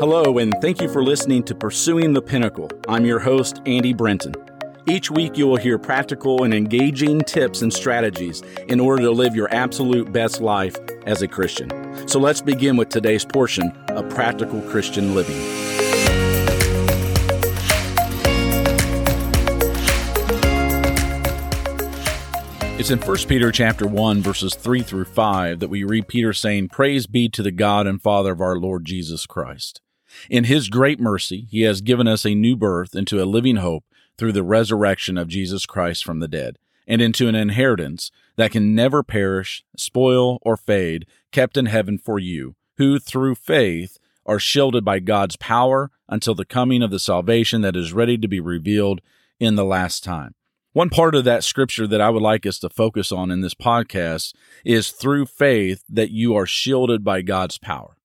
Hello, and thank you for listening to Pursuing the Pinnacle. I'm your host, Andy Brenton. Each week, you will hear practical and engaging tips and strategies in order to live your absolute best life as a Christian. So let's begin with today's portion of Practical Christian Living. It's in 1 Peter chapter 1 verses 3 through 5 that we read Peter saying, "Praise be to the God and Father of our Lord Jesus Christ. In his great mercy, he has given us a new birth into a living hope through the resurrection of Jesus Christ from the dead, and into an inheritance that can never perish, spoil, or fade, kept in heaven for you, who through faith are shielded by God's power until the coming of the salvation that is ready to be revealed in the last time. One part of that scripture that I would like us to focus on in this podcast is through faith that you are shielded by God's power.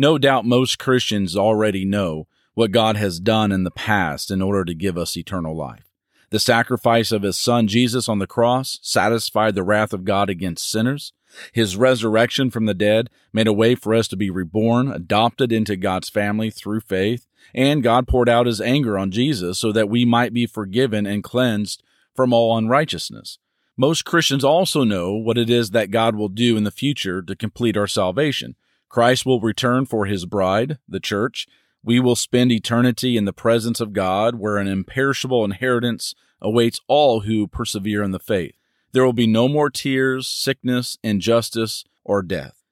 No doubt most Christians already know what God has done in the past in order to give us eternal life. The sacrifice of his son Jesus on the cross satisfied the wrath of God against sinners. His resurrection from the dead made a way for us to be reborn, adopted into God's family through faith, and God poured out his anger on Jesus so that we might be forgiven and cleansed from all unrighteousness. Most Christians also know what it is that God will do in the future to complete our salvation. Christ will return for his bride, the church. We will spend eternity in the presence of God, where an imperishable inheritance awaits all who persevere in the faith. There will be no more tears, sickness, injustice, or death.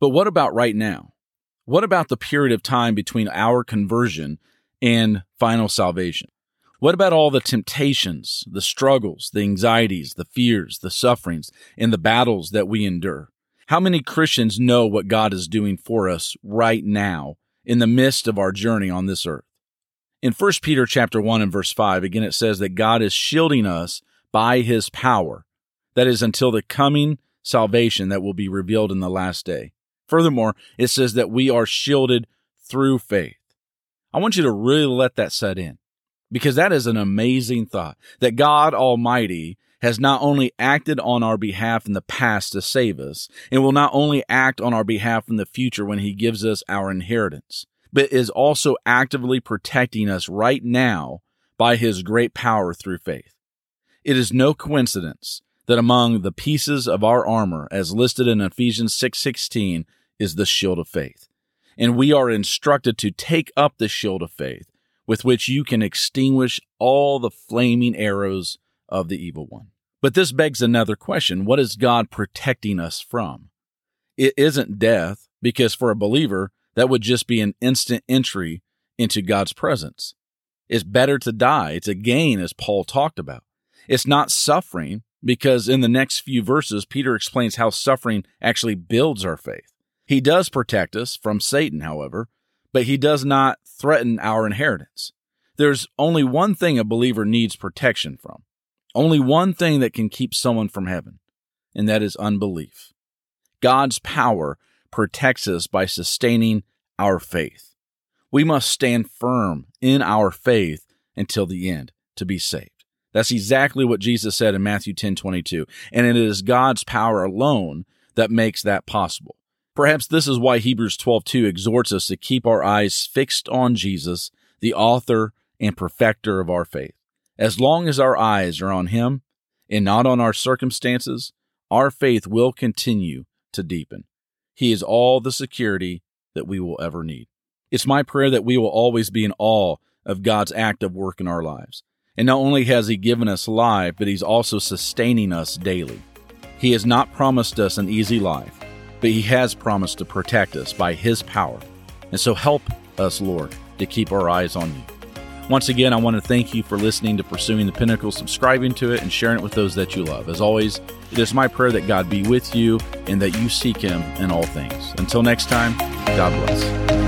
But what about right now? What about the period of time between our conversion and final salvation? What about all the temptations, the struggles, the anxieties, the fears, the sufferings, and the battles that we endure? How many Christians know what God is doing for us right now in the midst of our journey on this earth? In 1 Peter chapter 1 and verse 5, again it says that God is shielding us by his power. That is until the coming salvation that will be revealed in the last day. Furthermore, it says that we are shielded through faith. I want you to really let that set in because that is an amazing thought that God Almighty has not only acted on our behalf in the past to save us, and will not only act on our behalf in the future when he gives us our inheritance, but is also actively protecting us right now by his great power through faith. It is no coincidence that among the pieces of our armor as listed in Ephesians 6:16 is the shield of faith. And we are instructed to take up the shield of faith with which you can extinguish all the flaming arrows of the evil one. But this begs another question what is God protecting us from? It isn't death, because for a believer, that would just be an instant entry into God's presence. It's better to die. It's a gain, as Paul talked about. It's not suffering, because in the next few verses, Peter explains how suffering actually builds our faith. He does protect us from Satan, however, but he does not threaten our inheritance. There's only one thing a believer needs protection from only one thing that can keep someone from heaven, and that is unbelief. God's power protects us by sustaining our faith. We must stand firm in our faith until the end to be saved. That's exactly what Jesus said in Matthew 10 22. And it is God's power alone that makes that possible. Perhaps this is why Hebrews 12 2 exhorts us to keep our eyes fixed on Jesus, the author and perfecter of our faith. As long as our eyes are on Him and not on our circumstances, our faith will continue to deepen. He is all the security that we will ever need. It's my prayer that we will always be in awe of God's active work in our lives. And not only has He given us life, but He's also sustaining us daily. He has not promised us an easy life, but He has promised to protect us by His power. And so help us, Lord, to keep our eyes on you. Once again, I want to thank you for listening to Pursuing the Pinnacle, subscribing to it, and sharing it with those that you love. As always, it is my prayer that God be with you and that you seek Him in all things. Until next time, God bless.